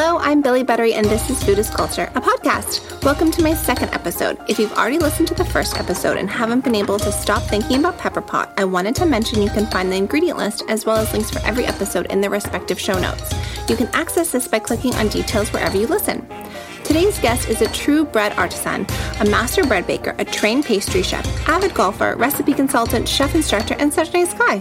Hello, I'm Billy Buttery, and this is Food is Culture, a podcast. Welcome to my second episode. If you've already listened to the first episode and haven't been able to stop thinking about pepper pot, I wanted to mention you can find the ingredient list as well as links for every episode in the respective show notes. You can access this by clicking on details wherever you listen. Today's guest is a true bread artisan, a master bread baker, a trained pastry chef, avid golfer, recipe consultant, chef instructor, and such nice guy.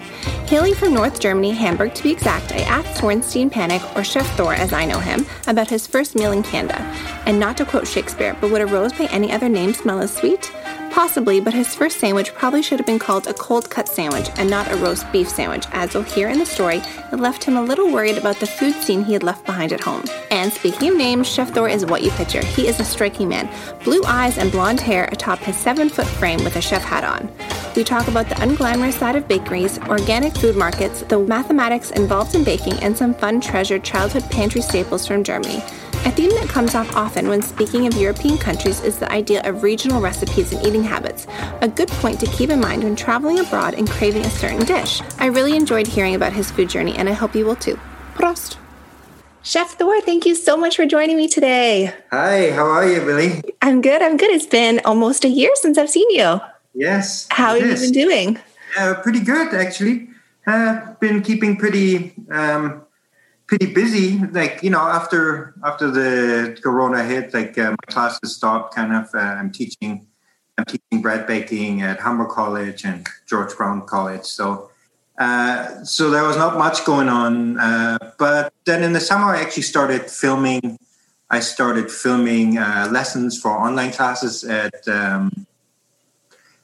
Hailing from North Germany, Hamburg to be exact, I asked Thornstein Panic, or Chef Thor as I know him, about his first meal in Canada. And not to quote Shakespeare, but would a rose by any other name smell as sweet? Possibly, but his first sandwich probably should have been called a cold cut sandwich and not a roast beef sandwich, as you'll hear in the story, it left him a little worried about the food scene he had left behind at home. And speaking of names, Chef Thor is what you picture. He is a striking man, blue eyes and blonde hair atop his seven foot frame with a chef hat on. We talk about the unglamorous side of bakeries, organic food markets, the mathematics involved in baking, and some fun treasured childhood pantry staples from Germany. A theme that comes up often when speaking of European countries is the idea of regional recipes and eating habits, a good point to keep in mind when traveling abroad and craving a certain dish. I really enjoyed hearing about his food journey, and I hope you will too. Prost! Chef Thor, thank you so much for joining me today. Hi, how are you, Billy? I'm good, I'm good. It's been almost a year since I've seen you. Yes. How have you been doing? Uh, pretty good, actually. Uh, been keeping pretty um, pretty busy. Like you know, after after the Corona hit, like uh, my classes stopped. Kind of, uh, I'm teaching. I'm teaching bread baking at Humber College and George Brown College. So, uh, so there was not much going on. Uh, but then in the summer, I actually started filming. I started filming uh, lessons for online classes at um,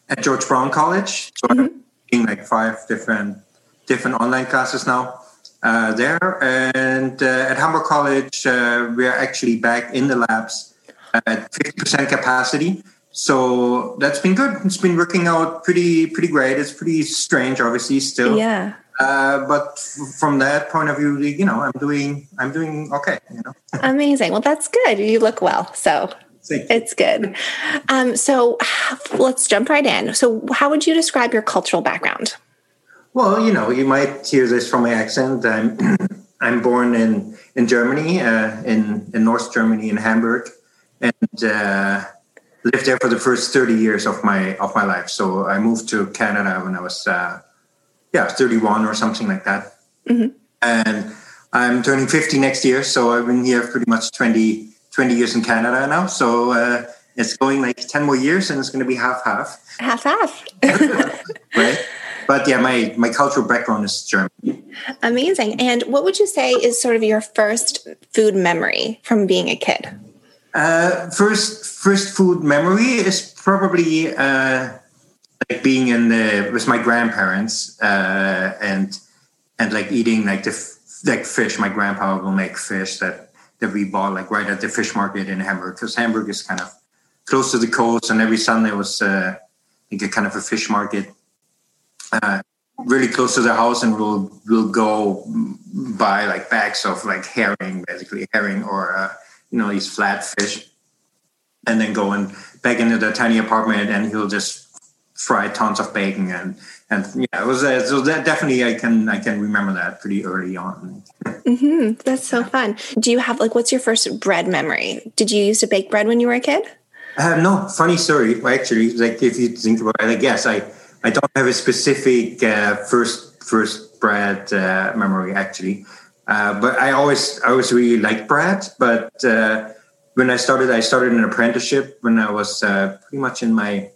at George Brown College. So mm-hmm. I'm taking like five different different online classes now uh, there. And uh, at Humber College, uh, we are actually back in the labs at 50% capacity. So that's been good. It's been working out pretty pretty great. It's pretty strange, obviously, still. Yeah. Uh, but from that point of view, you know, I'm doing I'm doing okay. You know. Amazing. Well, that's good. You look well, so it's good. Um, so let's jump right in. So, how would you describe your cultural background? Well, you know, you might hear this from my accent. I'm I'm born in in Germany, uh, in in North Germany, in Hamburg, and uh, lived there for the first thirty years of my of my life. So I moved to Canada when I was uh, yeah thirty one or something like that, mm-hmm. and I'm turning fifty next year. So I've been here pretty much 20, 20 years in Canada now. So uh, it's going like ten more years, and it's going to be half half. Half half. right but yeah, my my cultural background is German. Amazing. And what would you say is sort of your first food memory from being a kid? Uh, first first food memory is probably uh, like being in the with my grandparents uh, and and like eating like the like fish. My grandpa will make fish that that we bought like right at the fish market in Hamburg because Hamburg is kind of close to the coast, and every Sunday was uh, like a kind of a fish market uh, really close to the house and we'll we'll go buy like bags of like herring basically herring or uh, you know these flat fish and then go and back into the tiny apartment and he'll just fry tons of bacon and and yeah it was uh, so that definitely i can i can remember that pretty early on. Mm-hmm. that's so fun. Do you have like what's your first bread memory? Did you used to bake bread when you were a kid? Uh, no funny story. Actually like if you think about it i guess i I don't have a specific uh, first first bread uh, memory actually, uh, but I always I always really liked bread. But uh, when I started, I started an apprenticeship when I was uh, pretty much in my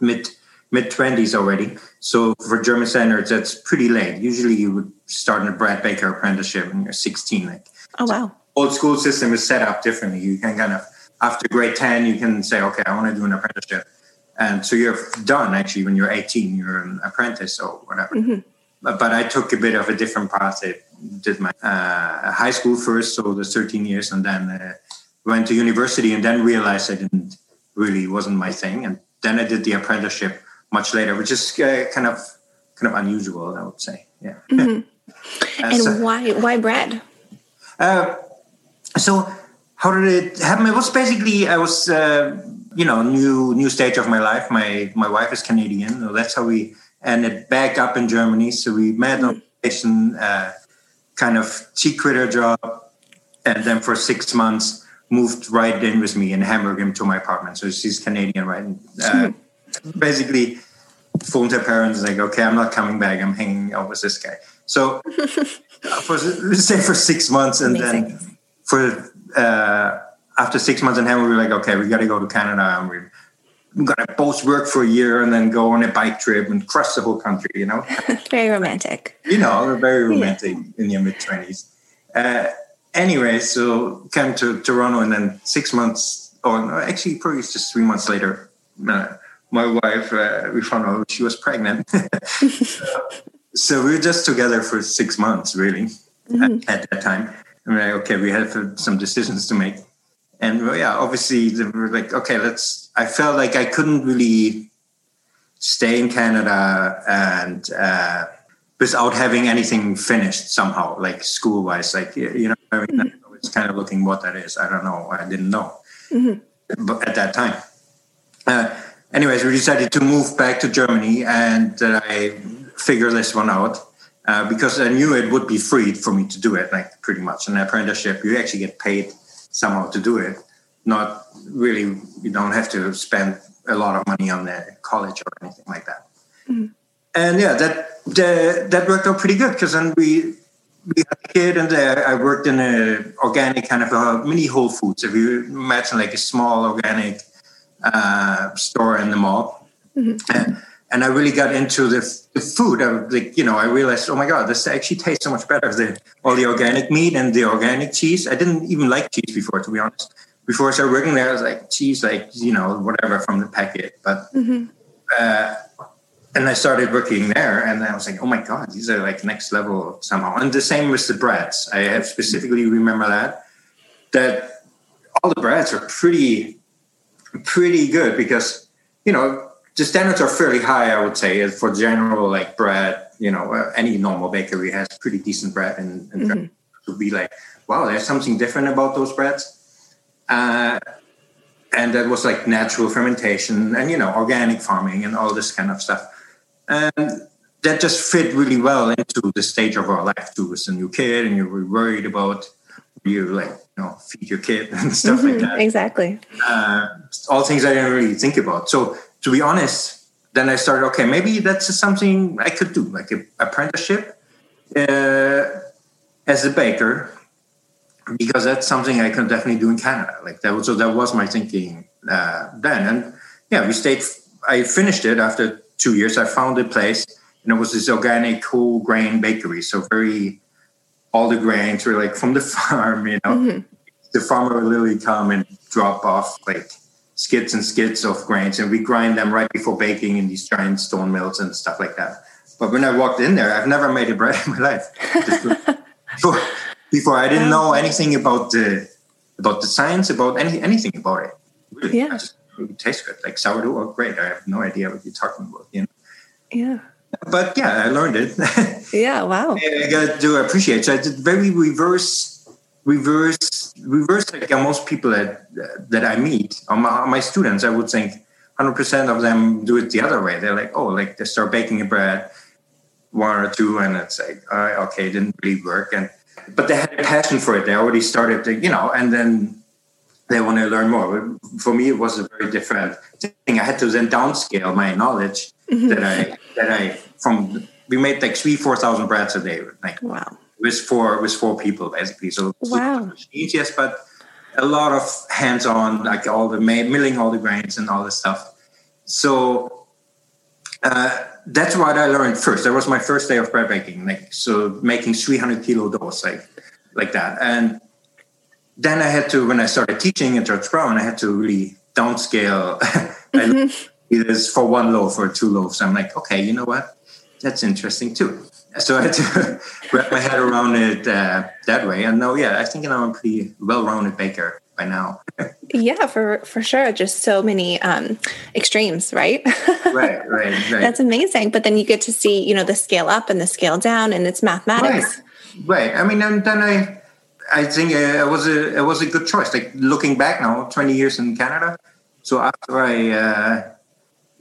mid mid twenties already. So for German standards, that's pretty late. Usually, you would start in a bread baker apprenticeship when you're 16. Like, oh wow! Old school system is set up differently. You can kind of after grade 10, you can say, okay, I want to do an apprenticeship and so you're done actually when you're 18 you're an apprentice or whatever. Mm-hmm. but, but, i took a bit of a different path. I did my uh, high school first so the 13 years and then uh, went to university and then realized i didn't really wasn't my thing. And then i did the apprenticeship much later which is uh, kind of kind of unusual i would say yeah. Mm-hmm. and so, why why bread uh, so how did it happen? It was basically i was uh, you know new new stage of my life. My my wife is Canadian, so that's how we ended back up in Germany. So we met on vacation, uh, kind of she quit her job, and then for six months moved right in with me in Hamburg him to my apartment. So she's Canadian, right? And, uh, basically phoned her parents like, okay, I'm not coming back. I'm hanging out with this guy. So for say for six months, and Amazing. then for uh, after six months in Hamburg, we were like, okay, we got to go to Canada, and we're gonna both work for a year and then go on a bike trip and cross the whole country. You know, very romantic. You know, very romantic yeah. in your mid twenties. Uh, anyway, so came to Toronto, and then six months, or no, actually, probably just three months later, uh, my wife, uh, we found out she was pregnant. so we were just together for six months, really, mm-hmm. at, at, that time. And we're like, okay, we had some decisions to make. And yeah, obviously, we were like, okay, let's. I felt like I couldn't really stay in Canada and uh, without having anything finished somehow, like school wise. Like, you know, I mean, mm-hmm. I was kind of looking what that is. I don't know. I didn't know mm-hmm. but at that time. Uh, anyways, we decided to move back to Germany and uh, I figure this one out uh, because I knew it would be free for me to do it, like pretty much. An apprenticeship, you actually get paid somehow to do it. Not really, you don't have to spend a lot of money on the college or anything like that. Mm-hmm. And yeah, that the, that worked out pretty good because then we we had a kid and uh, I worked in a organic kind of a mini Whole Foods. If you imagine like a small organic uh, store in the mall. Mm-hmm. And, and, I really got into the, the food. I, like, you know, I realized, oh my God, this actually tastes so much better. than all the organic meat and the organic cheese. I didn't even like cheese before, to be honest. Before I started working there, I was like, cheese, like, you know, whatever from the packet. But, mm-hmm. uh, and I started working there, and I was like, "Oh my god, these are like next level somehow." And the same with the breads. I have specifically remember that that all the breads are pretty pretty good because you know the standards are fairly high. I would say for general like bread. You know, uh, any normal bakery has pretty decent bread, and, and mm-hmm. to be like, wow, there's something different about those breads. Uh, and that was like natural fermentation and you know organic farming and all this kind of stuff and that just fit really well into the stage of our life too as a new kid and you were worried about you like you know feed your kid and stuff mm-hmm, like that exactly uh, all things i didn't really think about so to be honest then i started okay maybe that's something i could do like an apprenticeship uh, as a baker because that's something i can definitely do in canada like that was so that was my thinking uh, then and yeah we stayed i finished it after two years i found a place and it was this organic whole grain bakery so very all the grains were like from the farm, you know. Mm-hmm. The farmer would literally come and drop off like skits and skits of grains, and we grind them right before baking in these giant stone mills and stuff like that. But when I walked in there, I've never made a bread in my life. before, before I didn't know anything about the about the science, about any anything about it. Really, yeah. I just it tastes good. Like sourdough, oh, great. I have no idea what you're talking about. You know. Yeah but yeah, I learned it. yeah, wow. I got to appreciate. So I did very reverse, reverse, reverse. Like most people that that I meet, or my, my students, I would think, hundred percent of them do it the other way. They're like, oh, like they start baking a bread, one or two, and it's like, uh, okay, it didn't really work, and but they had a passion for it. They already started, to, you know, and then they want to learn more. For me, it was a very different thing. I had to then downscale my knowledge mm-hmm. that I that I from we made like three four thousand breads a day like wow with four with four people basically so wow yes but a lot of hands-on like all the milling all the grains and all this stuff so uh, that's what I learned first. That was my first day of bread baking. Like so, making 300 kilo doughs, like like that. And then I had to, when I started teaching at George Brown, I had to really downscale. mm-hmm. Either for one loaf or two loaves. I'm like, okay, you know what? that's interesting too. So I had to wrap my head around it uh, that way. And no, yeah, I think you know, I'm a pretty well-rounded baker by now. yeah, for for sure. Just so many um, extremes, right? right, right, right. That's amazing. But then you get to see, you know, the scale up and the scale down, and it's mathematics. Right. right. I mean, and then I, I think uh, it was a it was a good choice. Like looking back now, 20 years in Canada. So after I, uh,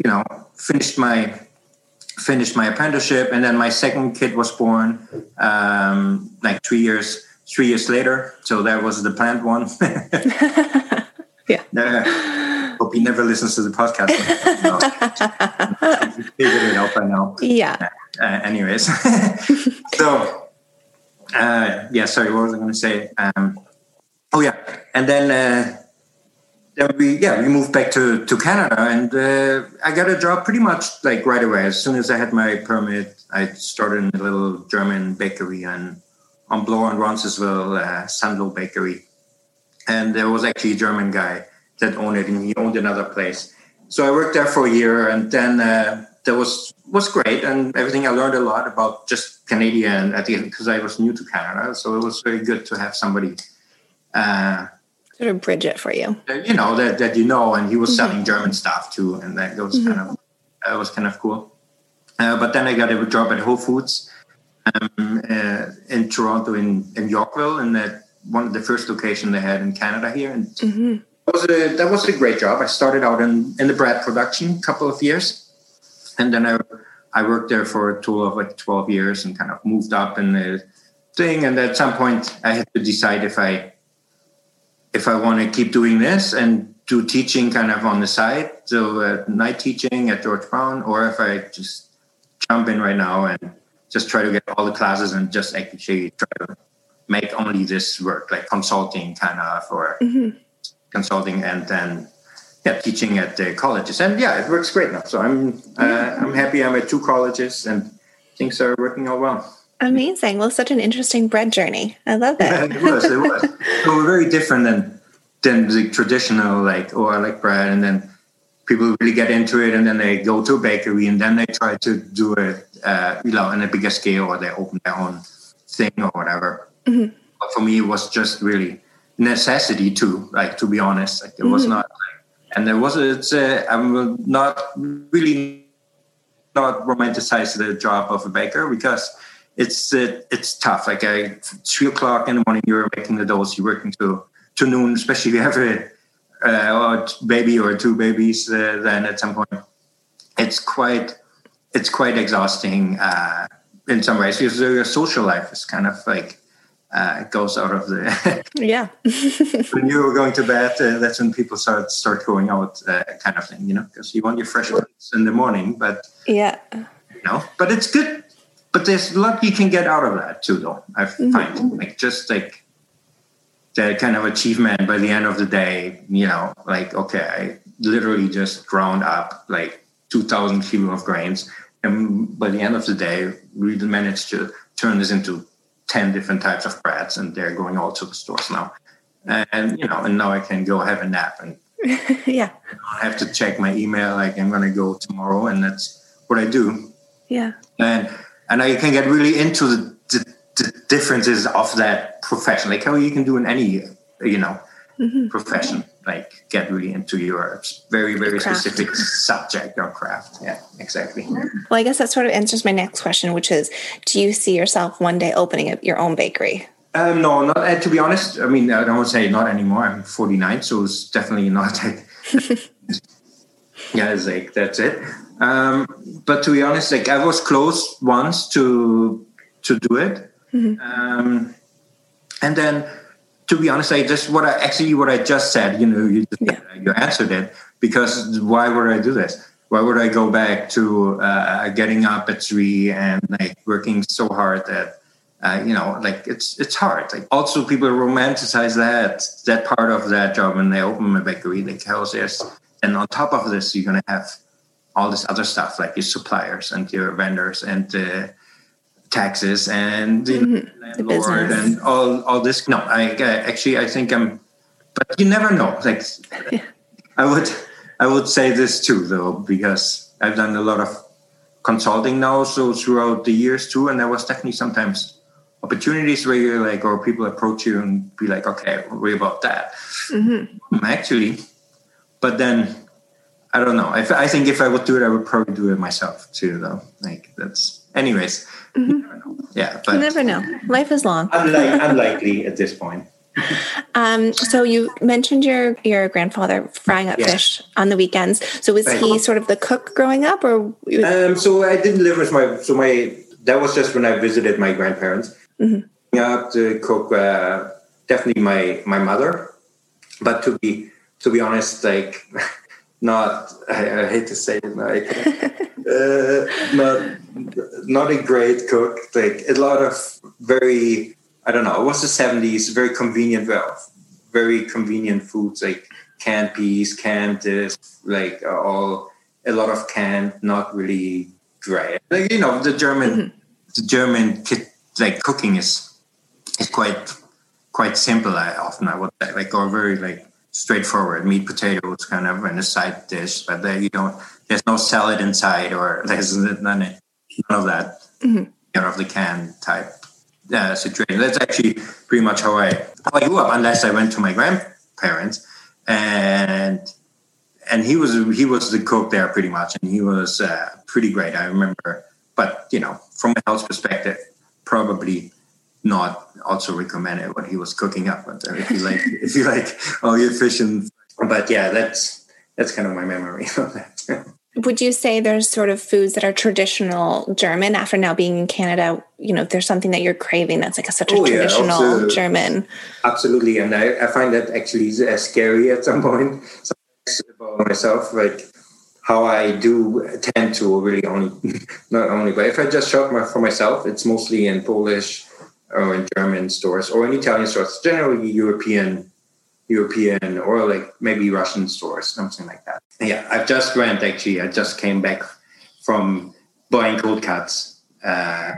you know, finished my finished my apprenticeship, and then my second kid was born, um, like three years three years later. So that was the planned one. yeah. Uh, hope he never listens to the podcast. no. figured it out by now. Yeah. Uh, anyways, so uh, yeah, sorry, what was I going to say? Um, oh yeah, and then uh, then we yeah we moved back to to Canada, and uh, I got a job pretty much like right away. As soon as I had my permit, I started in a little German bakery and on Bloor and Roncesvalles, uh, Sandel Bakery, and there was actually a German guy that owned it, and he owned another place. So I worked there for a year, and then uh, that was was great, and everything. I learned a lot about just Canadian at the because I was new to Canada, so it was very good to have somebody. Uh, sort of bridge it for you. You know that that you know, and he was selling mm-hmm. German stuff too, and that was mm-hmm. kind of that was kind of cool. Uh, but then I got a job at Whole Foods um, uh, in Toronto, in in Yorkville, and that one of the first location they had in Canada here, and mm-hmm. that was a that was a great job. I started out in in the bread production, a couple of years, and then I I worked there for a total of like twelve years, and kind of moved up in the thing. And at some point, I had to decide if I if I want to keep doing this and do teaching kind of on the side, so uh, night teaching at George Brown, or if I just jump in right now and just try to get all the classes and just actually try to make only this work, like consulting kind of, or mm-hmm. consulting and then yeah, teaching at the colleges. And yeah, it works great now. So I'm uh, I'm happy. I'm at two colleges and things are working out well. Amazing. Well, such an interesting bread journey. I love it. it was. It was. So we're very different than than the traditional like, oh, I like bread, and then people really get into it, and then they go to a bakery, and then they try to do it, uh, you know, on a bigger scale, or they open their own thing or whatever. Mm-hmm. But for me, it was just really necessity too. Like to be honest, like it mm-hmm. was not. and there was it's I'm not really not romanticize the job of a baker because it's it, it's tough. Like I, three o'clock in the morning, you're making the doughs. You're working to to noon, especially if you have a, uh, baby or two babies. Uh, then at some point, it's quite it's quite exhausting uh, in some ways because your social life is kind of like uh, goes out of the yeah when you're going to bed uh, that's when people start start going out uh, kind of thing you know because you want your fresh ones in the morning but yeah you know but it's good but there's a lot you can get out of that too though i mm-hmm. find mm-hmm. like just like that kind of achievement by the end of the day you know like okay i literally just ground up like 2000 kilo of grains and by the end of the day we managed to turn this into 10 different types of breads and they're going all to the stores now and you know and now i can go have a nap and yeah i have to check my email like i'm going to go tomorrow and that's what i do yeah and and I can get really into the, the, the differences of that profession, like how you can do in any you know mm-hmm. profession, like get really into your very very specific subject or craft. Yeah, exactly. Well, I guess that sort of answers my next question, which is, do you see yourself one day opening up your own bakery? Um, no, not uh, to be honest. I mean, I don't want to say not anymore. I'm 49, so it's definitely not like. yeah, it's like that's it. Um, but to be honest, like I was close once to to do it, mm-hmm. um, and then to be honest, I just what I actually what I just said. You know, you just, yeah. you answered it because why would I do this? Why would I go back to uh, getting up at three and like working so hard that uh, you know, like it's it's hard. Like also people romanticize that that part of that job when they open a bakery. They tell us and on top of this, you're gonna have all this other stuff like your suppliers and your vendors and uh, taxes and mm-hmm. landlord and all all this. No, I actually I think I'm, but you never know. Like yeah. I would I would say this too though because I've done a lot of consulting now so throughout the years too and there was definitely sometimes opportunities where you're like or people approach you and be like okay worry about that mm-hmm. actually but then I don't know. If I think if I would do it, I would probably do it myself too, though. Like that's, anyways. Mm-hmm. Yeah, but you never know. Life is long. unlike, unlikely at this point. um, so you mentioned your your grandfather frying up fish on the weekends. So was he sort of the cook growing up, or? Um, so I didn't live with my. So my that was just when I visited my grandparents. Mm-hmm. up to cook uh, definitely my my mother, but to be to be honest, like not I, I hate to say it, like uh, not not a great cook. Like a lot of very I don't know. It was the seventies. Very convenient, well, very convenient foods like canned peas, canned this, like all a lot of canned, not really dry. Like you know, the German, mm-hmm. the German like cooking is is quite quite simple. I often I would say like or very like straightforward meat potatoes kind of and a side dish, but there you don't. There's no salad inside or there's none, none of that. Mm-hmm. You know, of the can type uh, situation. That's actually pretty much how I how I grew up, unless I went to my grandparents and and he was he was the cook there pretty much, and he was uh, pretty great. I remember, but you know, from a health perspective, probably not also recommended what he was cooking up. But if you like, if you like all your fish and, but yeah, that's that's kind of my memory of that. Would you say there's sort of foods that are traditional German after now being in Canada? You know, if there's something that you're craving that's like a, such a oh, traditional yeah, absolutely. German. Absolutely, and I, I find that actually uh, scary at some point. about myself, like how I do tend to really only not only, but if I just shop for myself, it's mostly in Polish or in German stores or in Italian stores, generally European European or like maybe Russian stores, something like that. Yeah, I've just went actually. I just came back from buying cold cuts, uh,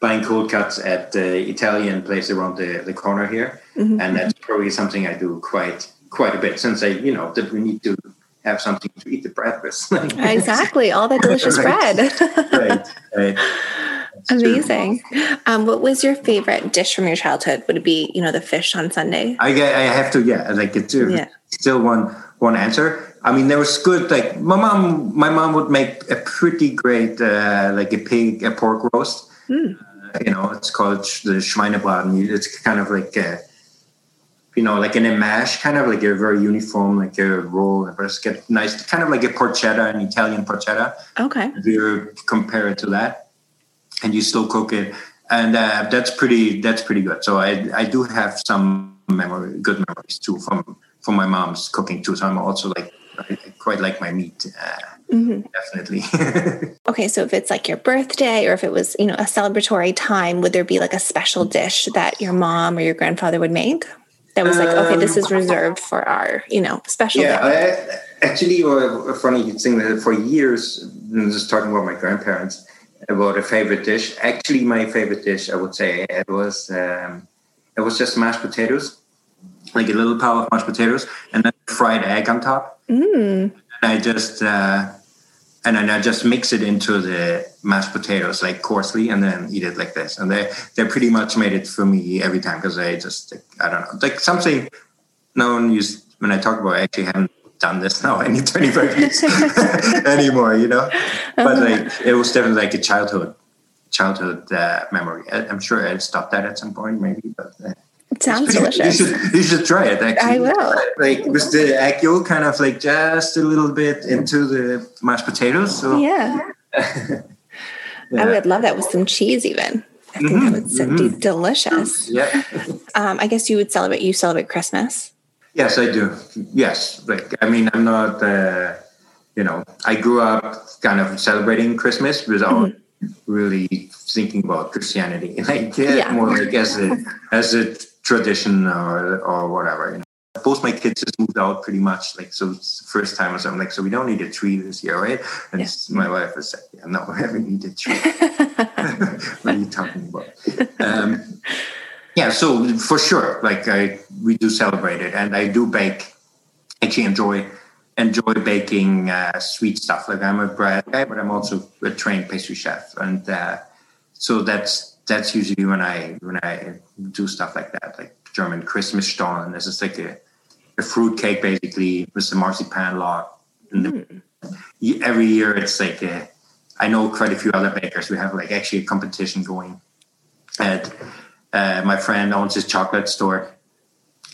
buying cold cuts at the Italian place around the, the corner here, mm-hmm. and that's probably something I do quite quite a bit since I you know that we need to have something to eat the breakfast. exactly, all that delicious right. bread. right, right. Amazing. Um, what was your favorite dish from your childhood? Would it be, you know, the fish on Sunday? I I have to, yeah, like it too. Yeah. Still one one answer. I mean, there was good. Like my mom, my mom would make a pretty great, uh, like a pig, a pork roast. Mm. Uh, you know, it's called the Schweinebraten. It's kind of like. A, you know, like in a mash, kind of like a very uniform, like a roll, but get nice, kind of like a porchetta, an Italian porchetta. Okay. If you compare it to that and you still cook it, and uh, that's pretty that's pretty good. So I I do have some memory, good memories too from from my mom's cooking too. So I'm also like I quite like my meat. Uh, mm-hmm. Definitely. okay, so if it's like your birthday or if it was you know a celebratory time, would there be like a special dish that your mom or your grandfather would make? That was like, okay, this is um, reserved for our, you know, special. Yeah, I, actually, a funny thing that for years, just talking about my grandparents, about a favorite dish. Actually, my favorite dish, I would say, it was um, it was just mashed potatoes, like a little pile of mashed potatoes, and then fried egg on top. Mm. And I just uh, and then I just mix it into the mashed potatoes like coarsely, and then eat it like this. And they they pretty much made it for me every time because I just I don't know like something no one used when I talk about. I actually haven't done this now any 25 years anymore, you know? But uh-huh. like, it was definitely like a childhood, childhood uh, memory. I, am sure I'd stop that at some point, maybe, but. Uh, it sounds delicious. You should, you should try it. Actually, I will. Like with the yolk, kind of like just a little bit into the mashed potatoes. So yeah, yeah. I would love that with some cheese, even. I think mm-hmm, that would mm-hmm. be delicious. Yeah. Um, I guess you would celebrate. You celebrate Christmas. Yes, I do. Yes, like I mean, I'm not. Uh, you know, I grew up kind of celebrating Christmas without mm-hmm. really thinking about Christianity, like yeah, yeah. more like as a as a tradition or or whatever. You know, both my kids just moved out pretty much. Like so, it's the first time or something. Like so, we don't need a tree this year, right? And yeah. my wife was like, "Yeah, no, we haven't need a tree." what are you talking about? Um, yeah, so for sure, like I we do celebrate it, and I do bake. Actually, enjoy enjoy baking uh, sweet stuff. Like I'm a bread guy, but I'm also a trained pastry chef, and uh, so that's that's usually when I when I do stuff like that, like German Christmas stollen. This is like a, a fruit cake basically with the marzipan log. Mm. every year, it's like a, I know quite a few other bakers. We have like actually a competition going at uh, my friend owns his chocolate store,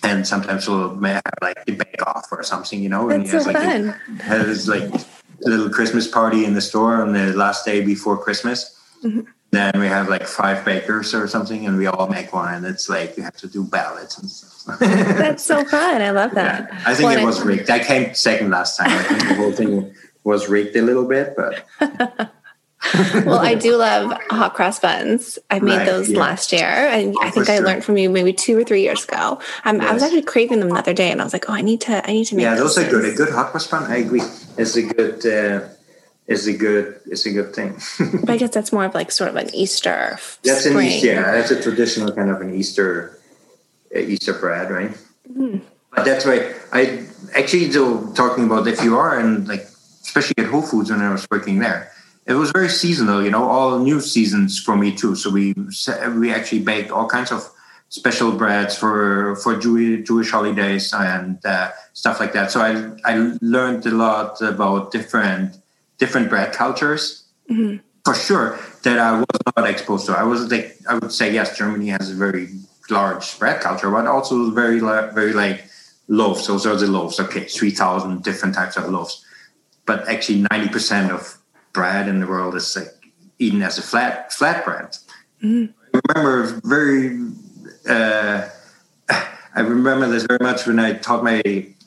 and sometimes we'll have like a bake off or something, you know. That's and he has so like fun. A, has like a little Christmas party in the store on the last day before Christmas. Mm-hmm. then we have like five bakers or something, and we all make one. And it's like you have to do ballots and stuff. That's so fun. I love that. Yeah, I think well, it was rigged. I came second last time. I think the whole thing was rigged a little bit, but. well, I do love hot cross buns. I made right, those yeah. last year, and oh, I think I sure. learned from you maybe two or three years ago. Um, yes. I was actually craving them the other day, and I was like, "Oh, I need to, I need to make." Yeah, those, those are good. A good hot cross bun, I agree, is a good. Uh, is a good is a good thing. but I guess that's more of like sort of an Easter. That's spring. an Easter. Yeah, that's a traditional kind of an Easter uh, Easter bread, right? Mm. But that's why I actually though talking about if you are and like especially at Whole Foods when I was working there, it was very seasonal. You know, all new seasons for me too. So we we actually baked all kinds of special breads for for Jewish, Jewish holidays and uh, stuff like that. So I I learned a lot about different different bread cultures. Mm-hmm. For sure, that I was not exposed to. I was like, I would say yes, Germany has a very large bread culture, but also very, very like loaves. Those are the loaves. Okay, three thousand different types of loaves, but actually ninety percent of bread in the world is like eaten as a flat flat bread. Mm-hmm. I remember very. Uh, I remember this very much when I taught my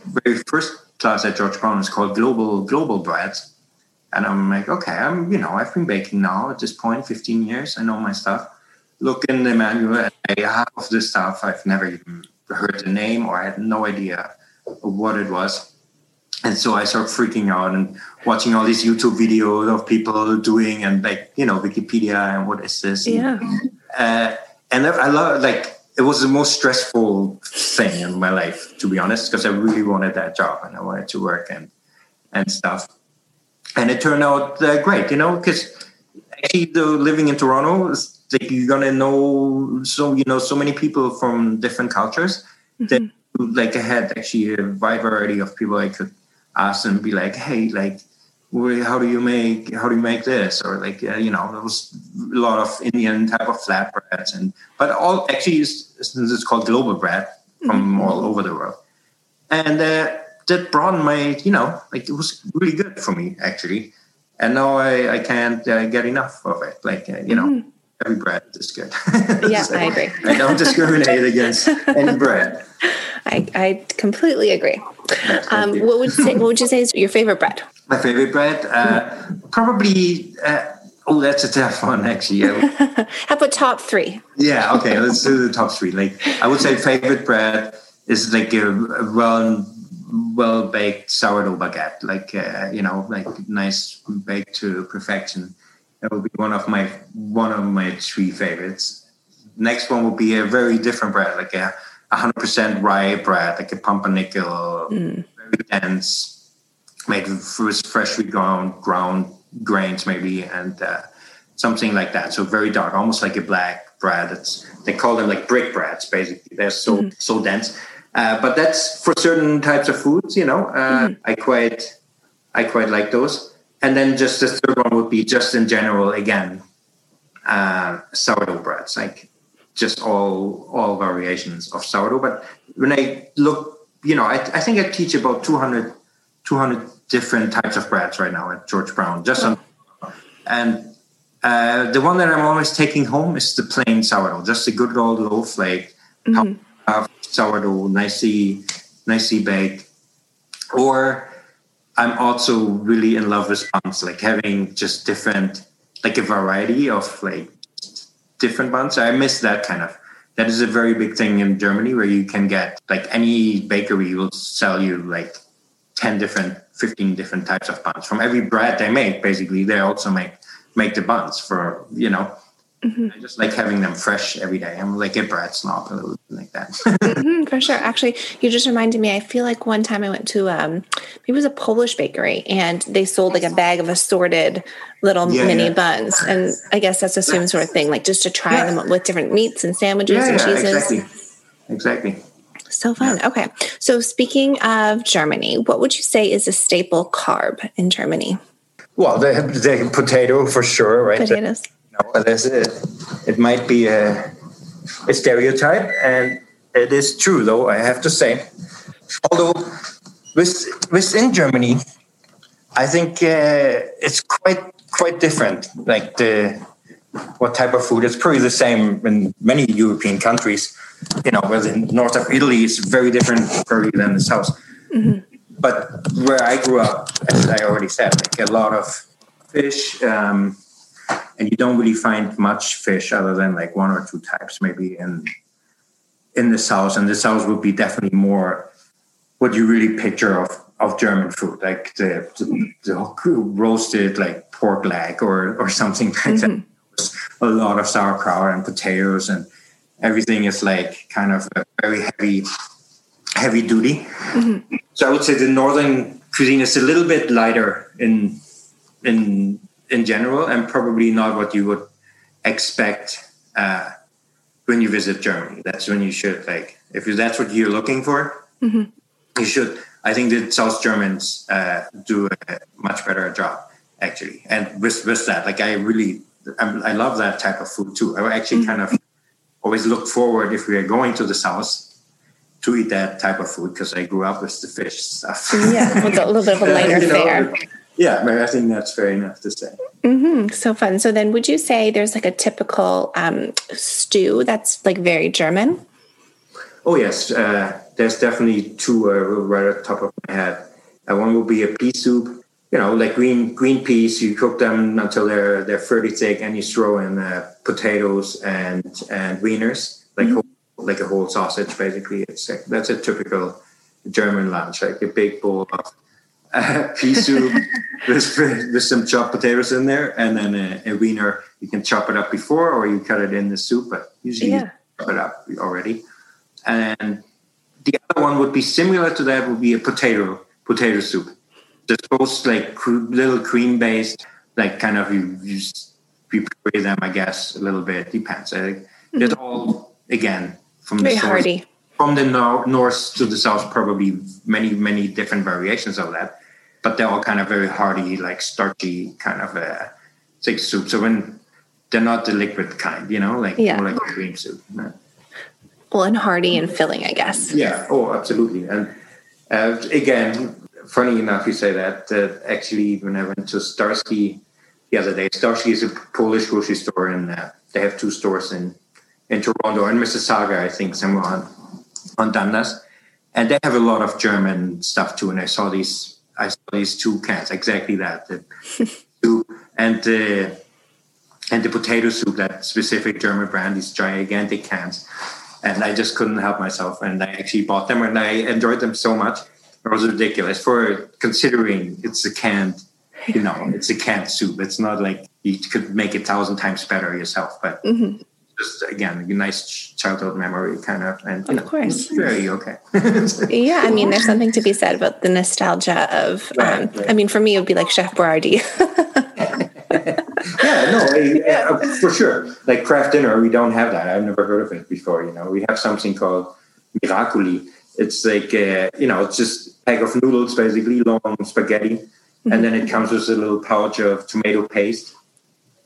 very first class at George Brown. It's called Global Global Breads and I'm like, okay, I'm, you know, I've been baking now at this point 15 years. I know my stuff. Look in the manual, and I of this stuff. I've never even heard the name or I had no idea what it was. And so I started freaking out and watching all these YouTube videos of people doing and like, you know, Wikipedia and what is this? Yeah. Uh, and I love, like, it was the most stressful thing in my life, to be honest, because I really wanted that job and I wanted to work and, and stuff and it turned out uh, great, you know, because actually, the living in Toronto, is like you're gonna know so you know so many people from different cultures mm-hmm. that like I had actually a wide variety of people I could ask and be like, hey, like, how do you make how do you make this or like uh, you know there was a lot of Indian type of flatbreads and but all actually it's, it's called global bread from mm-hmm. all over the world and. Uh, that broadened my, you know, like it was really good for me actually. And now I, I can't uh, get enough of it. Like, uh, you know, mm. every bread is good. yeah, so I agree. I don't discriminate against any bread. I, I completely agree. Um, what would say, what would you say is your favorite bread? My favorite bread, uh, probably. Uh, oh, that's a tough one, actually. How about top three? Yeah, okay. Let's do the top three. Like, I would say favorite bread is like a, a well well baked sourdough baguette, like uh, you know, like nice baked to perfection. That would be one of my one of my three favorites. Next one would be a very different bread, like a 100% rye bread, like a pumpernickel, mm. very dense, made with freshly ground ground grains maybe, and uh, something like that. So very dark, almost like a black bread. It's they call them like brick breads. Basically, they're so mm. so dense uh, but that's for certain types of foods, you know. Uh, mm-hmm. I quite, I quite like those. And then just the third one would be just in general again, uh, sourdough breads, like just all all variations of sourdough. But when I look, you know, I, I think I teach about 200, 200 different types of breads right now at George Brown, just on, and uh, the one that I'm always taking home is the plain sourdough, just a good old loaf, like mm-hmm. sourdough nicely nicely baked. Or i'm also really in love with buns like having just different like a variety of like different buns. I miss that kind of that is a very big thing in germany where you can get like any bakery will sell you like 10 different 15 different types of buns from every bread they make basically they also make make the buns for you know Mm-hmm. I just like having them fresh every day. I'm like a bread snob, a little like that. mm-hmm, for sure. Actually, you just reminded me. I feel like one time I went to um, maybe it was a Polish bakery, and they sold like a bag of assorted little yeah, mini yeah. buns, and I guess that's the same sort of thing, like just to try yeah. them with different meats and sandwiches and cheeses. Exactly. Exactly. So fun. Okay. So speaking of Germany, what would you say is a staple carb in Germany? Well, the, the potato for sure, right? Potatoes. No, this it. It might be a, a stereotype, and it is true, though I have to say. Although with, within Germany, I think uh, it's quite quite different. Like the what type of food. It's probably the same in many European countries. You know, where the north of Italy is very different probably than the south. Mm-hmm. But where I grew up, as I already said, like a lot of fish, um, and you don't really find much fish other than like one or two types, maybe in in the south. And the south would be definitely more what you really picture of of German food, like the, the, the roasted like pork leg or or something like mm-hmm. that a lot of sauerkraut and potatoes and everything is like kind of very heavy heavy duty mm-hmm. so i would say the northern cuisine is a little bit lighter in in in general and probably not what you would expect uh, when you visit germany that's when you should like if that's what you're looking for mm-hmm. you should i think the south germans uh, do a much better job actually and with with that like i really I love that type of food too. I actually mm-hmm. kind of always look forward if we are going to the south to eat that type of food because I grew up with the fish stuff. Yeah, with a little bit of a lighter you know, fare. Yeah, I think that's fair enough to say. Mm-hmm. So fun. So then, would you say there's like a typical um, stew that's like very German? Oh yes, uh, there's definitely two uh, right at the top of my head. Uh, one will be a pea soup, you know, like green green peas, you cook them until they're they're fairly thick, and you throw in uh, potatoes and and wieners, like mm-hmm. whole, like a whole sausage. Basically, it's like, that's a typical German lunch, like a big bowl of uh, pea soup with, with some chopped potatoes in there, and then a, a, wiener. You can chop it up before, or you cut it in the soup, but usually yeah. you chop it up already. And the other one would be similar to that. Would be a potato potato soup just both like little cream based, like kind of you, you prepare them, I guess, a little bit. Depends. Mm-hmm. It's all again from Very the source, from the nor- north to the south. Probably many many different variations of that, but they're all kind of very hearty, like starchy kind of uh, thick soup. So when they're not the liquid kind, you know, like yeah. more like a cream soup. Well, and hearty and filling, I guess. Yeah. Oh, absolutely. And uh, again, funny enough you say that. That actually, when I went to Starsky the other day, Starsky is a Polish grocery store, and uh, they have two stores in in Toronto and Mississauga, I think, somewhere on on Dundas, and they have a lot of German stuff too. And I saw these, I saw these two cans, exactly that, the soup and the uh, and the potato soup, that specific German brand, these gigantic cans. And I just couldn't help myself, and I actually bought them, and I enjoyed them so much it was ridiculous for considering it's a canned, you know, it's a canned soup. It's not like you could make it a thousand times better yourself, but mm-hmm. just again, a nice childhood memory kind of. And of know, course, very okay. yeah, I mean, there's something to be said about the nostalgia of. Right, um, right. I mean, for me, it would be like Chef Boyardee. yeah, no, I, uh, for sure. Like Kraft Dinner, we don't have that. I've never heard of it before. You know, we have something called Miracoli. It's like uh, you know, it's just pack of noodles, basically long spaghetti, mm-hmm. and then it comes with a little pouch of tomato paste,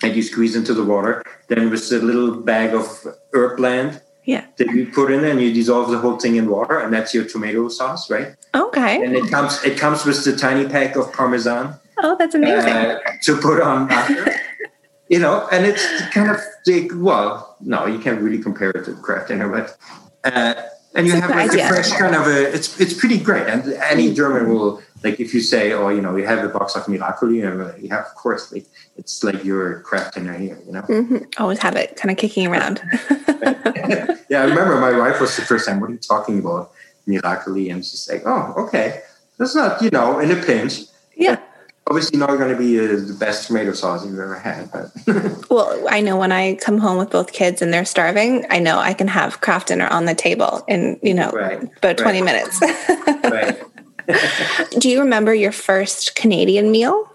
and you squeeze into the water. Then with a little bag of herb blend, yeah, that you put in, there, and you dissolve the whole thing in water, and that's your tomato sauce, right? Okay. And it comes it comes with the tiny pack of parmesan. Oh, that's amazing. Uh, to put on after. you know, and it's kind of like, well, no, you can't really compare it to Kraft dinner, but uh, and you have like a fresh kind of a it's it's pretty great. And any german will like if you say oh you know you have a box of miracoli and you have of course like it's like your Kraft dinner here you know? Mm-hmm. always have it kind of kicking around. Yeah i remember my wife was the first time what are you talking about? Miracoli and she's like oh okay. That's not you know in a pinch. Yeah obviously not going to be the best tomato sauce you've ever had. But well, I know when I come home with both kids and they're starving, I know I can have Kraft dinner on the table in you know right. about twenty minutes. right. Do you remember your first Canadian meal?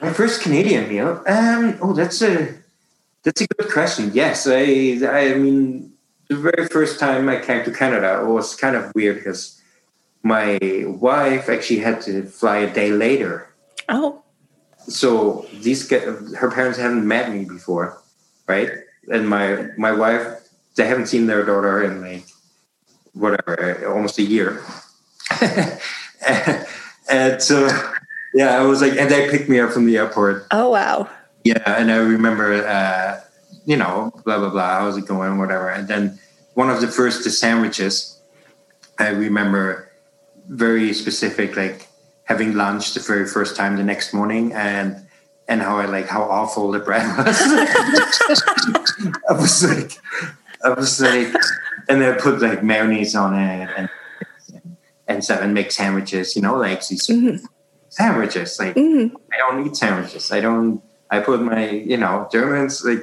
My first Canadian meal? Um, oh, that's a that's a good question. Yes, I I mean the very first time I came to Canada it was kind of weird because my wife actually had to fly a day later Oh. So these her parents haven't met me before, right? And my my wife, they haven't seen their daughter in like whatever, almost a year. and so yeah, I was like, and they picked me up from the airport. Oh wow. Yeah, and I remember uh, you know, blah blah blah. How's it going? Whatever. And then one of the first the sandwiches, I remember very specific, like having lunch the very first time the next morning, and and how I like how awful the bread was. I was like, I was like, and then I put like mayonnaise on it and and stuff and make sandwiches, you know, like these mm-hmm. sandwiches. Like mm-hmm. I don't eat sandwiches. I don't. I put my, you know, Germans like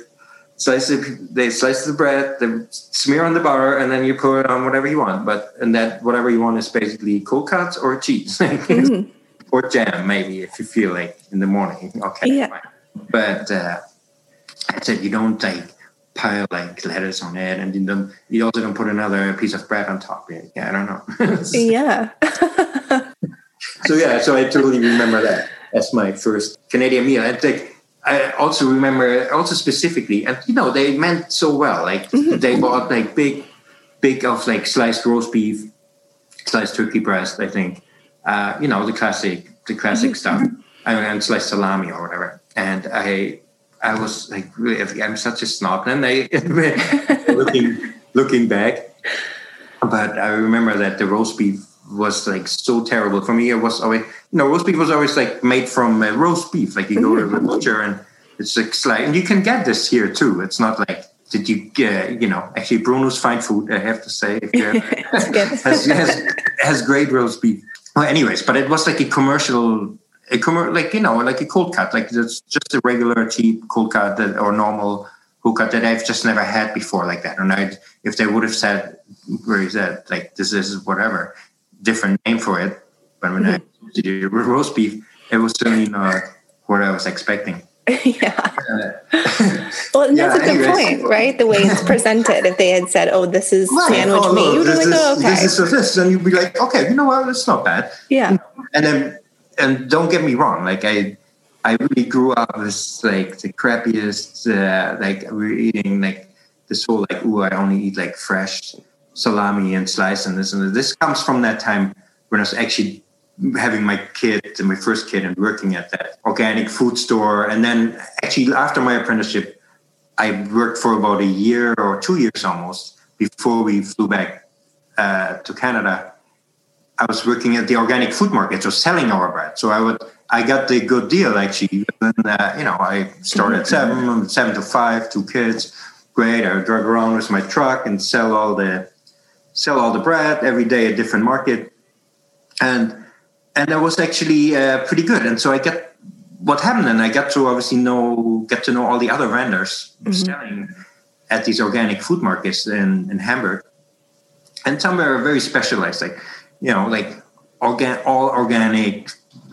slice it. They slice the bread, they smear on the butter, and then you put it on whatever you want. But and that whatever you want is basically cold cuts or cheese. mm-hmm or jam maybe if you feel like in the morning. Okay, yeah. Fine. But uh, I said you don't like pile like lettuce on it, and you don't. You also don't put another piece of bread on top. Yeah, I don't know. yeah. so yeah, so I totally remember that as my first Canadian meal. I think I also remember also specifically, and you know they meant so well. Like mm-hmm. they bought like big, big of like sliced roast beef, sliced turkey breast. I think uh, you know, the classic, the classic mm-hmm. stuff. and, it's like salami or whatever. And I, I was like, really, I'm such a snob. And I, looking, looking back, but I remember that the roast beef was like so terrible for me. It was always, you know, roast beef was always like made from uh, roast beef. Like you go to the mm-hmm. butcher and it's like, and you can get this here too. It's not like did you get you know actually Bruno's fine food I have to say has, has, has great roast beef well, anyways, but it was like a commercial, a commer- like you know, like a cold cut, like it's just a regular cheap cold cut that, or normal cold cut that I've just never had before, like that. And I, if they would have said, where is that? Like this is whatever, different name for it. But when mm-hmm. I did roast beef, it was certainly not what I was expecting. yeah. well, and that's a good anyways. point, right? The way it's presented. If they had said, "Oh, this is right. sandwich oh, meat," you'd be like, "Oh, okay." This is this, and you'd be like, "Okay, you know what? It's not bad." Yeah. And then, and don't get me wrong, like I, I really grew up as like the crappiest. Uh, like we are eating like this whole like, "Ooh, I only eat like fresh salami and slice and this and this." Comes from that time when I was actually having my kid and my first kid and working at that organic food store. And then actually after my apprenticeship i worked for about a year or two years almost before we flew back uh, to canada. I was working at the organic food market so selling our bread. So i would i got the good deal actually. And uh, you know i started at seven seven to five two kids great. I would drive around with my truck and sell all the sell all the bread every day a different market and and that was actually uh, pretty good. And so I get what happened, and I got to obviously know get to know all the other vendors mm-hmm. selling at these organic food markets in, in Hamburg, and some were very specialized, like you know, like organ all organic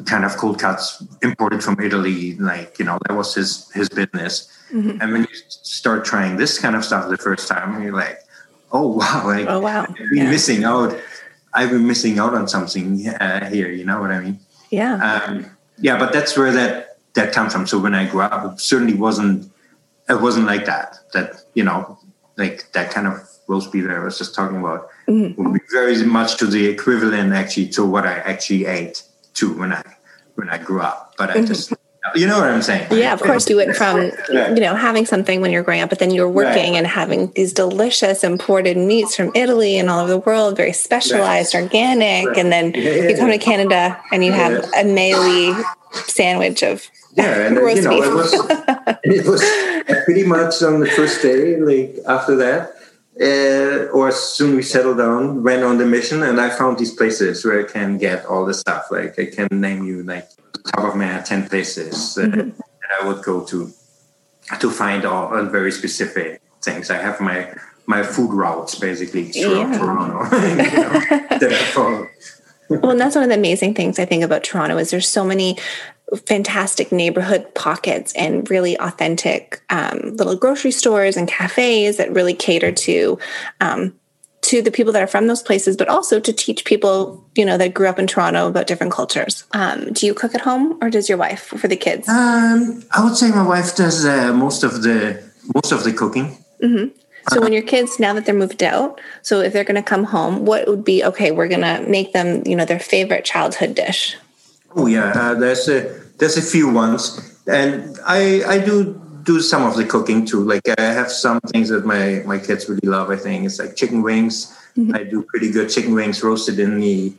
kind of cold cuts imported from Italy. Like you know, that was his his business. Mm-hmm. And when you start trying this kind of stuff the first time, you're like, oh wow, like oh wow, you're yeah. missing out I've been missing out on something uh, here. You know what I mean? Yeah. Um, yeah, but that's where that that comes from. So when I grew up, it certainly wasn't. It wasn't like that. That you know, like that kind of roast beef that I was just talking about mm-hmm. would be very much to the equivalent actually to what I actually ate too when I when I grew up. But I mm-hmm. just you know what I'm saying? Yeah, of course. You went from you know having something when you're growing up, but then you're working right. and having these delicious imported meats from Italy and all over the world, very specialized, right. organic, right. and then yeah, yeah, you come yeah. to Canada and you have a mealy sandwich of yeah, and roast you know beef. it was it was pretty much on the first day, like after that. Uh, or soon we settled down, went on the mission, and I found these places where I can get all the stuff. Like I can name you like top of my head 10 places uh, mm-hmm. that I would go to to find all, all, very specific things. I have my my food routes basically throughout yeah. Toronto I well, and that's one of the amazing things I think about Toronto is there's so many fantastic neighborhood pockets and really authentic um, little grocery stores and cafes that really cater to um, to the people that are from those places, but also to teach people, you know, that grew up in Toronto about different cultures. Um, do you cook at home, or does your wife for the kids? Um, I would say my wife does uh, most of the most of the cooking. Mm-hmm. So uh, when your kids, now that they're moved out, so if they're going to come home, what would be okay? We're going to make them, you know, their favorite childhood dish. Oh yeah, uh, there's a there's a few ones, and I I do do some of the cooking too. Like I have some things that my my kids really love. I think it's like chicken wings. Mm-hmm. I do pretty good chicken wings roasted in the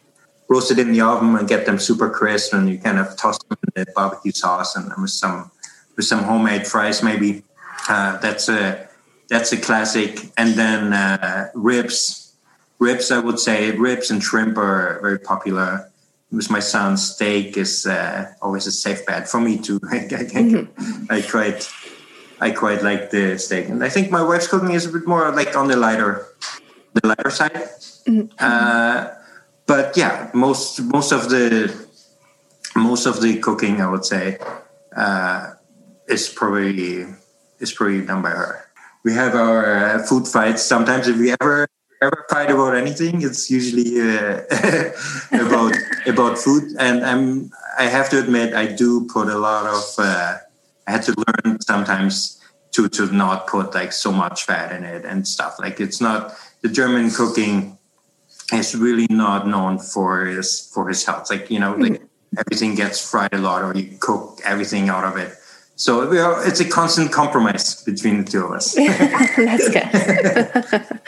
roasted in the oven and get them super crisp, and you kind of toss them in the barbecue sauce and with some with some homemade fries maybe. Uh, that's a that's a classic. And then uh, ribs, ribs. I would say ribs and shrimp are very popular with my son, steak is uh, always a safe bet for me too. I, I, mm-hmm. I, quite, I quite like the steak, and I think my wife's cooking is a bit more like on the lighter, the lighter side. Mm-hmm. Uh, but yeah, most most of the most of the cooking, I would say, uh, is probably is probably done by her. We have our uh, food fights sometimes. If we ever ever fight about anything, it's usually uh, about about food. And I'm I have to admit, I do put a lot of. Uh, I had to learn sometimes to to not put like so much fat in it and stuff. Like it's not the German cooking is really not known for his for his health. Like you know, like everything gets fried a lot, or you cook everything out of it so it's a constant compromise between the two of us. That's good.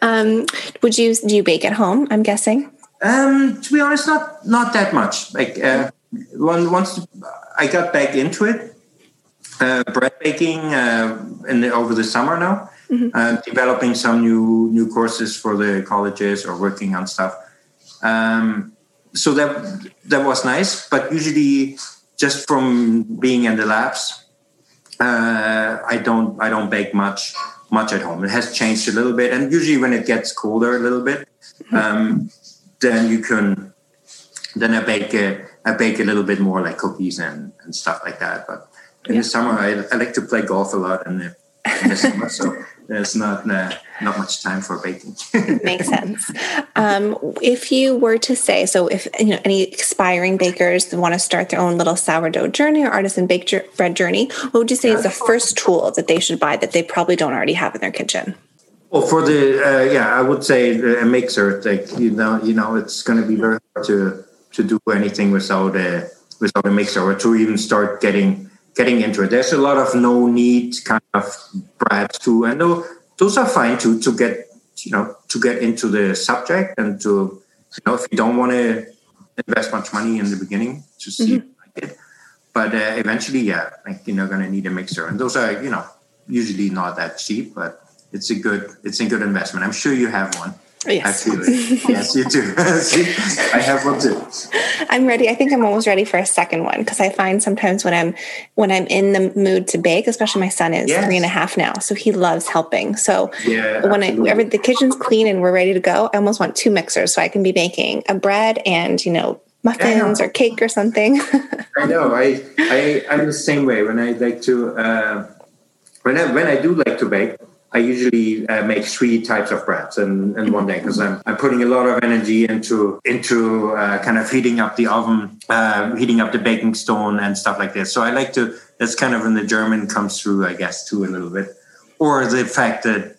um, would you do you bake at home? I'm guessing. Um, to be honest, not not that much. Like uh, once I got back into it, uh, bread baking uh, in the, over the summer now, mm-hmm. uh, developing some new new courses for the colleges or working on stuff. Um, so that that was nice, but usually just from being in the labs, uh, I don't I don't bake much much at home. It has changed a little bit, and usually when it gets colder a little bit, um, then you can then I bake a, I bake a little bit more like cookies and, and stuff like that. But in yeah. the summer, I, I like to play golf a lot, and in the summer, so there's not uh, not much time for baking. Makes sense. Um, if you were to say, so if you know any aspiring bakers want to start their own little sourdough journey or artisan baked bread journey, what would you say is the first tool that they should buy that they probably don't already have in their kitchen? Well, for the uh, yeah, I would say a mixer. Like you know, you know, it's going to be very hard to to do anything without a without a mixer or to even start getting getting into it. There's a lot of no knead kind of breads too, and those are fine to to get you know to get into the subject and to you know if you don't want to invest much money in the beginning to see mm-hmm. like it, but uh, eventually, yeah, like you're going to need a mixer, and those are you know usually not that cheap, but it's a good it's a good investment. I'm sure you have one. Yes. Yes, you do. I have one too. I'm ready. I think I'm almost ready for a second one because I find sometimes when I'm when I'm in the mood to bake, especially my son is yes. three and a half now, so he loves helping. So yeah, when I, whenever the kitchen's clean and we're ready to go, I almost want two mixers so I can be making a bread and you know muffins or cake or something. I know. I I I'm the same way when I like to uh, when I when I do like to bake. I usually uh, make three types of breads in, in one day because I'm, I'm putting a lot of energy into into uh, kind of heating up the oven, uh, heating up the baking stone and stuff like this. So I like to. That's kind of when the German comes through, I guess, too a little bit, or the fact that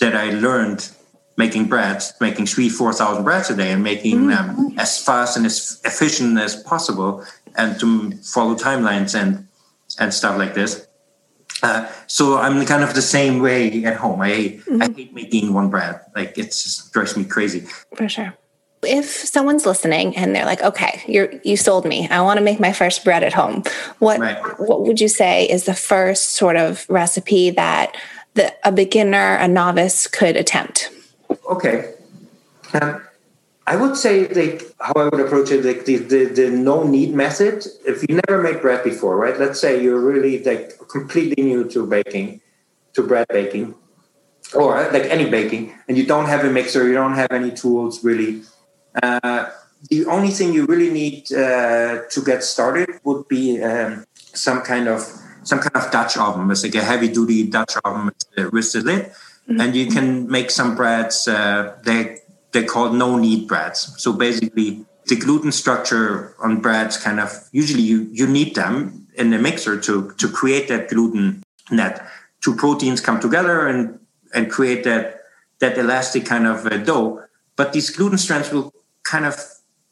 that I learned making breads, making three, four thousand breads a day, and making mm-hmm. them as fast and as efficient as possible, and to follow timelines and and stuff like this. Uh, so I'm kind of the same way at home. I mm-hmm. I hate making one bread. Like it just drives me crazy. For sure. If someone's listening and they're like, "Okay, you're you sold me. I want to make my first bread at home." What right. what would you say is the first sort of recipe that the, a beginner, a novice could attempt? Okay. Um, I would say like how I would approach it, like the, the, the no knead method. If you never made bread before, right? Let's say you're really like completely new to baking, to bread baking, or like any baking, and you don't have a mixer, you don't have any tools really. Uh, the only thing you really need uh, to get started would be um, some kind of some kind of Dutch oven, it's like a heavy duty Dutch oven with the lid, mm-hmm. and you can make some breads. Uh, they they're called no knead breads. So basically, the gluten structure on breads kind of usually you, you knead them in the mixer to, to create that gluten net. Two proteins come together and, and create that, that elastic kind of uh, dough. But these gluten strands will kind of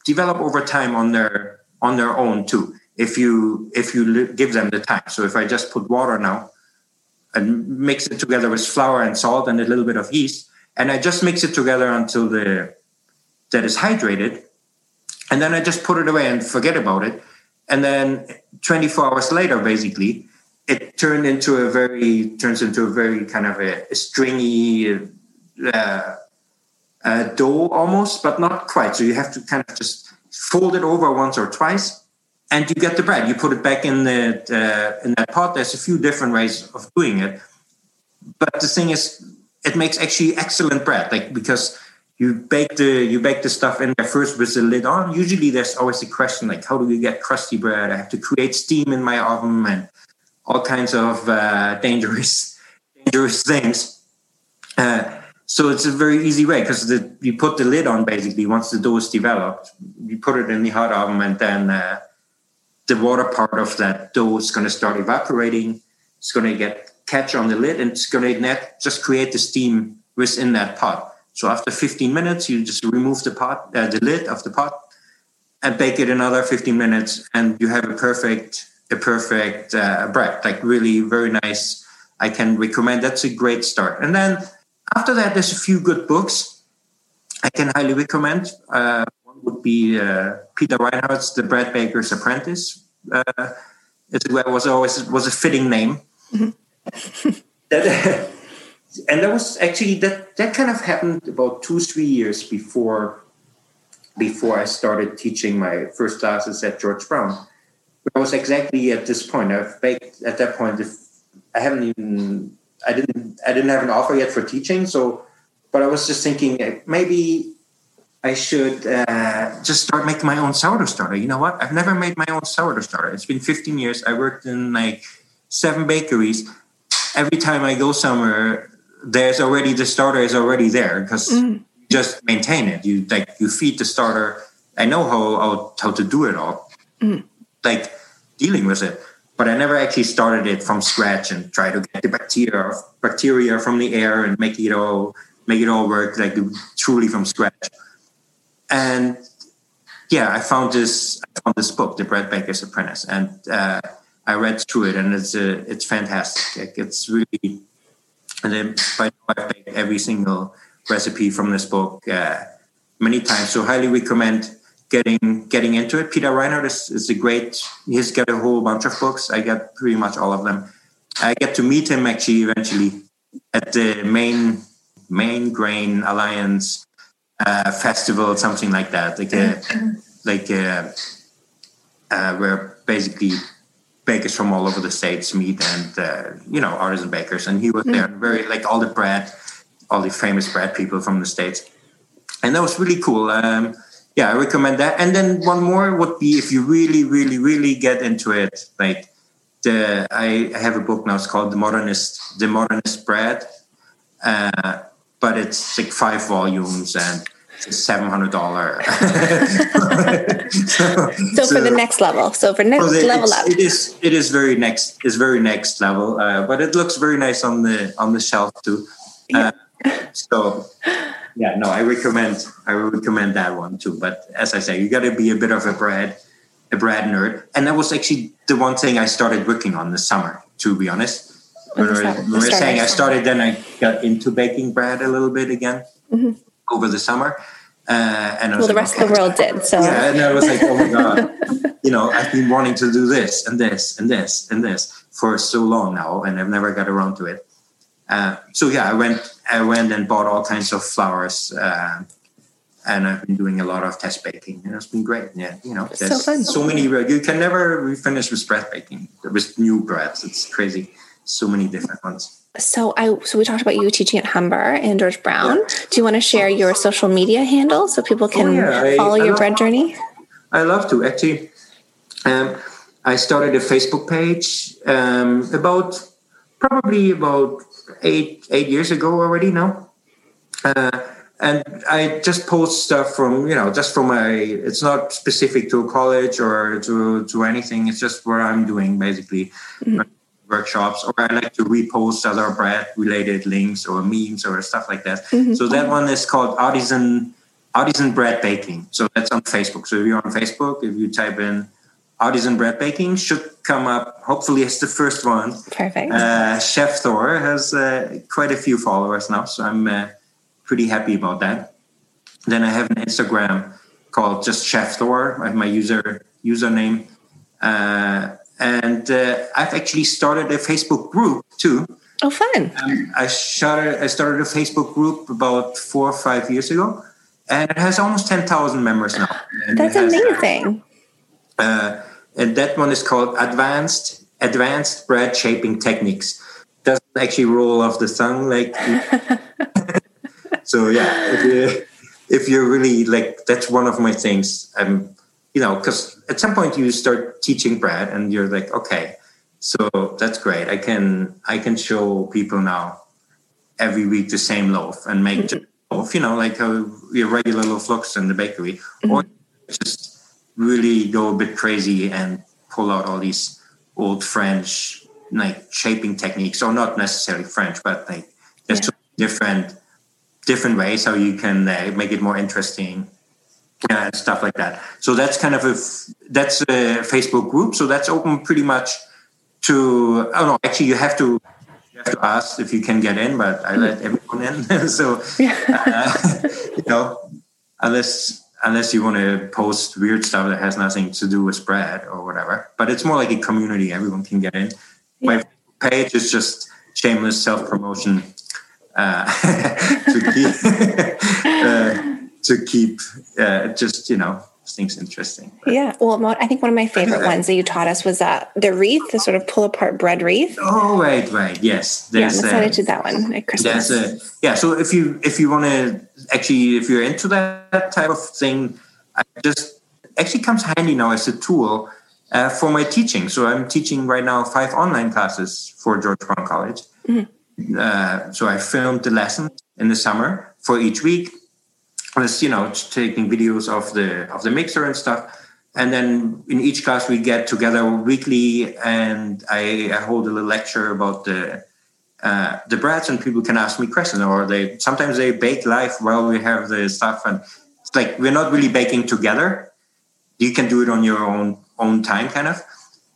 develop over time on their on their own too if you if you give them the time so if i just put water now and mix it together with flour and salt and a little bit of yeast. And I just mix it together until the that is hydrated. And then I just put it away and forget about it. And then 24 hours later, basically, it turned into a very turns into a very kind of a, a stringy uh, uh, dough almost, but not quite. So you have to kind of just fold it over once or twice, and you get the bread. You put it back in the uh, in that pot. There's a few different ways of doing it, but the thing is, it makes actually excellent bread. Like because you bake the you bake the stuff in there first with the lid on. Usually, there's always a question like, how do you get crusty bread? I have to create steam in my oven and all kinds of uh, dangerous dangerous things. Uh, so it's a very easy way because you put the lid on basically once the dough is developed. You put it in the hot oven, and then uh, the water part of that dough is going to start evaporating. It's going to get catch on the lid, and it's going to net just create the steam within that pot. So after 15 minutes, you just remove the pot, uh, the lid of the pot, and bake it another 15 minutes, and you have a perfect, a perfect uh, bread. Like really very nice. I can recommend. That's a great start. And then after that, there's a few good books I can highly recommend. Uh, one would be uh, Peter Reinhart's The Bread Baker's Apprentice. Uh, it was always was a fitting name. Mm-hmm. That, and that was actually that that kind of happened about two three years before before I started teaching my first classes at George Brown. I was exactly at this point. I've baked at that point. If I haven't even I didn't I didn't have an offer yet for teaching. So, but I was just thinking maybe I should uh, just start making my own sourdough starter. You know what? I've never made my own sourdough starter. It's been 15 years. I worked in like seven bakeries. Every time I go somewhere, there's already the starter is already there because mm. you just maintain it. You like you feed the starter. I know how how, how to do it all. Mm. Like dealing with it but I never actually started it from scratch and try to get the bacteria bacteria from the air and make it all make it all work like truly from scratch. And yeah, I found this I found this book, The Bread Baker's Apprentice, and uh, I read through it, and it's uh, it's fantastic. It's really and then by I baked every single recipe from this book uh, many times. So highly recommend getting getting into it. Peter Reinhart is, is a great. He's got a whole bunch of books. I got pretty much all of them. I get to meet him actually eventually at the main Maine Grain Alliance uh, festival, something like that, like a, like a, uh, where basically bakers from all over the states meet and uh, you know artisan bakers. And he was there, very like all the bread, all the famous bread people from the states, and that was really cool. Um, yeah, I recommend that. And then one more would be if you really, really, really get into it. Like the I have a book now. It's called The Modernist, The Modernist Bread, uh, but it's like five volumes and seven hundred dollar. so, so, so, for the next level, so for next so level up, it is it is very next is very next level, uh, but it looks very nice on the on the shelf too. Uh, so yeah, no, I recommend I recommend that one too. But as I say, you got to be a bit of a bread a bread nerd, and that was actually the one thing I started working on this summer. To be honest, when we were, saying I started, then I got into baking bread a little bit again mm-hmm. Over the summer. Uh, and well, the like, rest okay. of the world did. So yeah, and I was like, oh my god, you know, I've been wanting to do this and this and this and this for so long now, and I've never got around to it. Uh, so yeah, I went I went and bought all kinds of flours, uh, and I've been doing a lot of test baking, and it's been great. Yeah, you know, there's so, so many. You can never finish with bread baking with new breads. It's crazy. So many different ones. So I so we talked about you teaching at Humber and George Brown. Yeah. Do you want to share your social media handle so people can oh, yeah. follow I, your I bread journey? I love to actually. Um, I started a Facebook page um, about probably about eight eight years ago already now. Uh, and I just post stuff from you know just from my. It's not specific to a college or to to anything. It's just what I'm doing basically. Mm-hmm. Workshops, or I like to repost other bread related links or memes or stuff like that. Mm-hmm. So that one is called Artisan Artisan Bread Baking. So that's on Facebook. So if you're on Facebook, if you type in artisan bread baking should come up hopefully as the first one. Perfect. Uh, Chef Thor has uh, quite a few followers now, so I'm uh, pretty happy about that. Then I have an Instagram called just Chef Thor. My user username, uh, and uh, I've actually started a Facebook group too. Oh, fun! Um, I started I started a Facebook group about four or five years ago, and it has almost ten thousand members now. And That's has, amazing. Uh, and that one is called Advanced Advanced Bread Shaping Techniques. Doesn't actually roll off the tongue like. so yeah, if if you're really like that's one of my things. Um, you know, because at some point you start teaching bread, and you're like, okay, so that's great. I can I can show people now every week the same loaf and make mm-hmm. loaf. You know, like a, your regular loaf looks in the bakery, mm-hmm. or just really go a bit crazy and pull out all these old French like shaping techniques, or not necessarily French, but like there's yeah. different different ways how you can uh, make it more interesting and stuff like that. So that's kind of a that's a Facebook group. So that's open pretty much to. Oh no, actually, you have to you have to ask if you can get in, but I let everyone in. so uh, you know, unless unless you want to post weird stuff that has nothing to do with bread or whatever. But it's more like a community; everyone can get in. Yeah. My page is just shameless self promotion uh, to keep uh, to keep uh, just you know things interesting. But yeah, well, I think one of my favorite ones that you taught us was uh, the wreath, the sort of pull apart bread wreath. Oh, right, right, yes. yeah, I'm excited uh, to that one at Christmas. A, yeah, so if you if you want to actually if you're into that type of thing, I just actually comes handy now as a tool uh, for my teaching. So I'm teaching right now five online classes for George Brown College. Mm-hmm. Uh, so I filmed the lessons in the summer for each week was you know taking videos of the of the mixer and stuff. And then in each class we get together weekly and i, I hold a little lecture about the uh, the breads and people can ask me questions or they sometimes they bake live while we have the stuff. And it's like we're not really baking together. You can do it on your own own time kind of.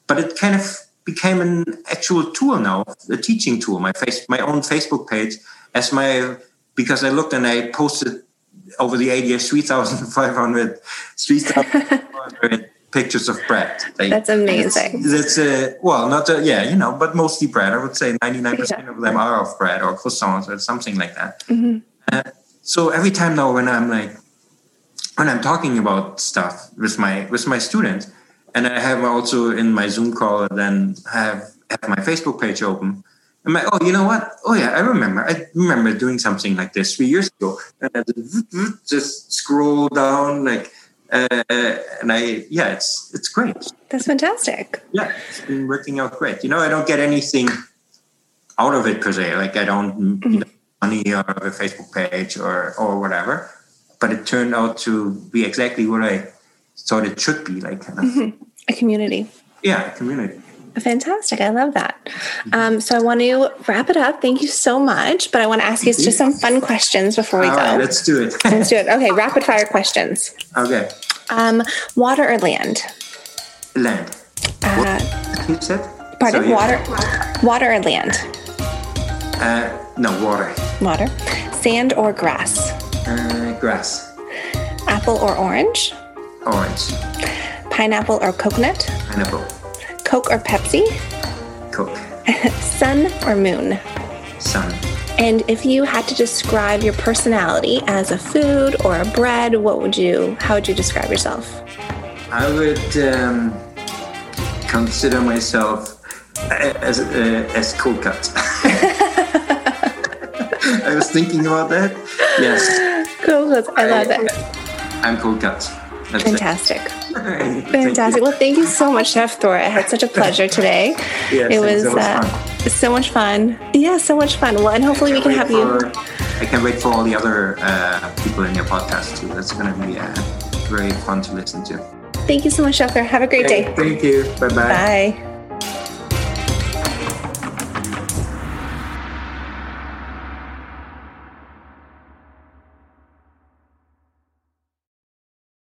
But it kind of became an actual tool now a teaching tool. My face my own facebook page as my because i looked and i posted over the eight years, 3,500 3,500 pictures of bread. Like, that's amazing. That's, uh, well, not a, yeah, you know, but mostly bread. I would say 99% yeah. of them are of bread or croissants or something like that. Mm-hmm. Uh, so every time now when I'm like, when I'm talking about stuff with my with my students, and I have also in my Zoom call, then have have my Facebook page open. I'm like, oh, you know what? Oh yeah, I remember. I remember doing something like this three years ago. And I just scroll down, like, uh, and I, yeah, it's it's great. That's fantastic. Yeah, it's been working out great. You know, I don't get anything out of it per se. Like, I don't mm-hmm. money out of a Facebook page or or whatever. But it turned out to be exactly what I thought it should be. Like, kind of. mm-hmm. a community. Yeah, a community. Fantastic. I love that. Um, so I want to wrap it up. Thank you so much. But I want to ask you just some fun questions before we All go. Right, let's do it. let's do it. Okay, rapid fire questions. Okay. Um, water or land? Land. Uh, you said? Pardon? Sorry, water. Water or land? Uh, no, water. Water. Sand or grass? Uh, grass. Apple or orange? Orange. Pineapple or coconut? Pineapple. Coke or Pepsi? Coke. Sun or moon? Sun. And if you had to describe your personality as a food or a bread, what would you? How would you describe yourself? I would um, consider myself as uh, as cold cut. I was thinking about that. Yes. Cool. I love it. I'm cold cut. That's Fantastic. It. Fantastic. Well, thank you so much, Chef Thor. I had such a pleasure today. yes, it was uh, so much fun. Yeah, so much fun. Well, and hopefully we can have for, you. I can't wait for all the other uh, people in your podcast too. That's going to be uh, very fun to listen to. Thank you so much, Chef Thor. Have a great day. Thank you. Bye-bye. Bye.